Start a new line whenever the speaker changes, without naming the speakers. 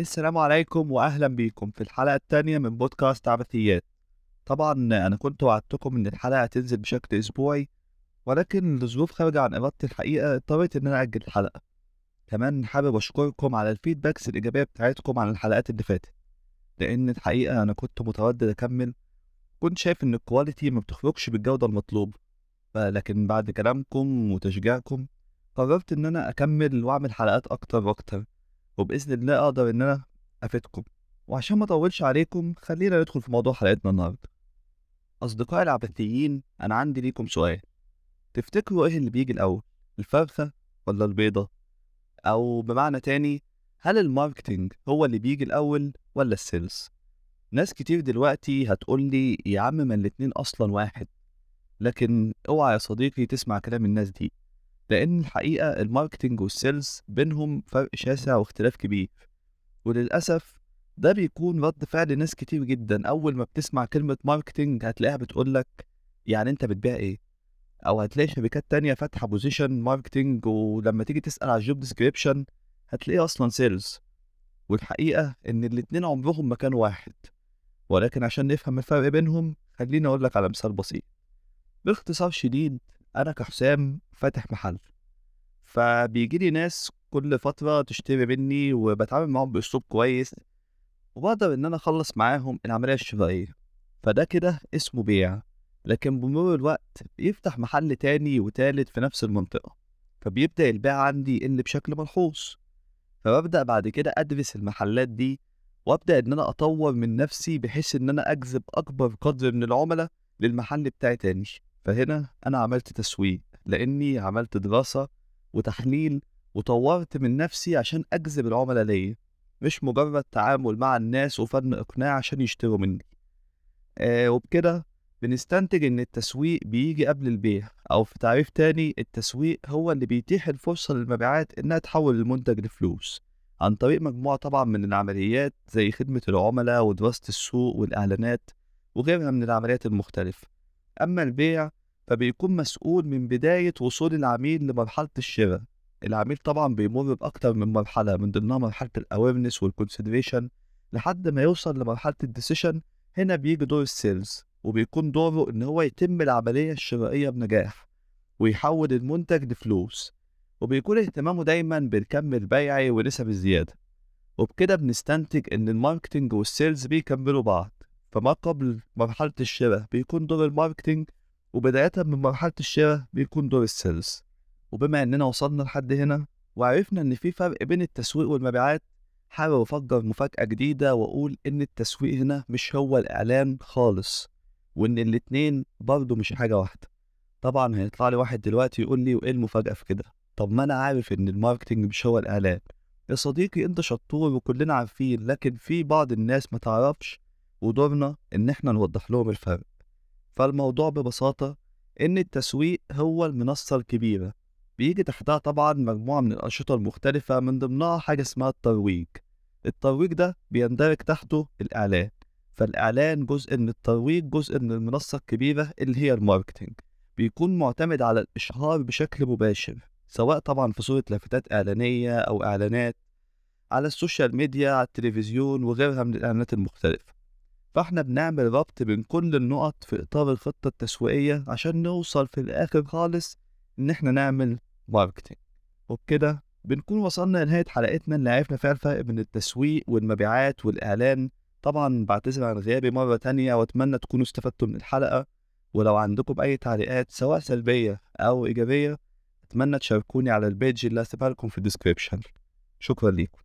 السلام عليكم وأهلا بيكم في الحلقة التانية من بودكاست عبثيات. طبعا أنا كنت وعدتكم إن الحلقة هتنزل بشكل أسبوعي ولكن لظروف خارجة عن إرادتي الحقيقة اضطريت إن أنا أجل الحلقة. كمان حابب أشكركم على ال feedbacks الإيجابية بتاعتكم عن الحلقات اللي فاتت لأن الحقيقة أنا كنت متردد أكمل. كنت شايف إن ال quality ما بتخرجش بالجودة المطلوبة لكن بعد كلامكم وتشجيعكم قررت إن أنا أكمل وأعمل حلقات أكتر وأكتر. وبإذن الله أقدر إن أنا أفيدكم. وعشان ما أطولش عليكم خلينا ندخل في موضوع حلقتنا النهاردة. أصدقائي العبثيين أنا عندي ليكم سؤال. تفتكروا إيه اللي بيجي الأول الفرخة ولا البيضة؟ أو بمعنى تاني هل ال marketing هو اللي بيجي الأول ولا ال sales؟ ناس كتير دلوقتي هتقول لي يا عم ما الاتنين أصلا واحد. لكن اوعى يا صديقي تسمع كلام الناس دي. لأن الحقيقة ال marketing وال sales بينهم فرق شاسع واختلاف كبير. وللأسف ده بيكون رد فعل ناس كتير جدا. أول ما بتسمع كلمة marketing هتلاقيها بتقولك يعني أنت بتبيع إيه؟ أو هتلاقي شركات تانية فاتحة position marketing ولما تيجي تسأل على ال job description هتلاقيه أصلا sales والحقيقة إن الاتنين عمرهم ما كانوا واحد. ولكن عشان نفهم الفرق بينهم خليني أقولك على مثال بسيط. باختصار شديد أنا كحسام فاتح محل فبيجي لي ناس كل فترة تشتري مني وبتعامل معاهم بأسلوب كويس وبقدر إن أنا أخلص معاهم العملية الشرائية فده كده اسمه بيع لكن بمرور الوقت بيفتح محل تاني وتالت في نفس المنطقة فبيبدأ البيع عندي يقل بشكل ملحوظ فببدأ بعد كده أدرس المحلات دي وأبدأ إن أنا أطور من نفسي بحيث إن أنا أجذب أكبر قدر من العملاء للمحل بتاعي تاني. فهنا أنا عملت تسويق لأني عملت دراسة وتحليل وطورت من نفسي عشان أجذب العملاء ليا مش مجرد تعامل مع الناس وفن إقناع عشان يشتروا مني. آه وبكده بنستنتج إن التسويق بيجي قبل البيع أو في تعريف تاني التسويق هو اللي بيتيح الفرصة للمبيعات إنها تحول المنتج لفلوس عن طريق مجموعة طبعا من العمليات زي خدمة العملاء ودراسة السوق والإعلانات وغيرها من العمليات المختلفة. أما البيع فبيكون مسؤول من بداية وصول العميل لمرحلة الشراء. العميل طبعا بيمر بأكتر من مرحلة من ضمنها مرحلة ال awareness وال consideration لحد ما يوصل لمرحلة ال decision هنا بيجي دور ال sales وبيكون دوره إن هو يتم العملية الشرائية بنجاح ويحول المنتج لفلوس. وبيكون اهتمامه دايما بالكم البيعي ونسب الزيادة وبكده بنستنتج إن ال marketing وال sales بيكملوا بعض. فما قبل مرحلة الشراء بيكون دور ال marketing وبداية من مرحلة الشراء بيكون دور ال sales. وبما إننا وصلنا لحد هنا وعرفنا إن في فرق بين التسويق والمبيعات حابب أفجر مفاجأة جديدة وأقول إن التسويق هنا مش هو الإعلان خالص وإن الاتنين برضه مش حاجة واحدة. طبعا هيطلع لي واحد دلوقتي يقول لي وإيه المفاجأة في كده؟ طب ما أنا عارف إن ال marketing مش هو الإعلان. يا صديقي أنت شطور وكلنا عارفين لكن في بعض الناس ما تعرفش ودورنا إن إحنا نوضح لهم الفرق. فالموضوع ببساطة إن التسويق هو المنصة الكبيرة. بيجي تحتها طبعا مجموعة من الأنشطة المختلفة من ضمنها حاجة اسمها الترويج. الترويج ده بيندرج تحته الإعلان. فالإعلان جزء من الترويج جزء من المنصة الكبيرة اللي هي ال marketing. بيكون معتمد على الإشهار بشكل مباشر سواء طبعا في صورة لافتات إعلانية أو إعلانات على ال social media على التلفزيون وغيرها من الإعلانات المختلفة. فاحنا بنعمل ربط بين كل النقط في إطار الخطة التسويقية عشان نوصل في الآخر خالص إن إحنا نعمل marketing وبكده بنكون وصلنا لنهاية حلقتنا اللي عرفنا فيها الفرق بين التسويق والمبيعات والإعلان. طبعا بعتذر عن غيابي مرة تانية وأتمنى تكونوا استفدتوا من الحلقة. ولو عندكم أي تعليقات سواء سلبية أو إيجابية أتمنى تشاركوني على ال page اللي هسيبها لكم في ال description شكرا ليكم.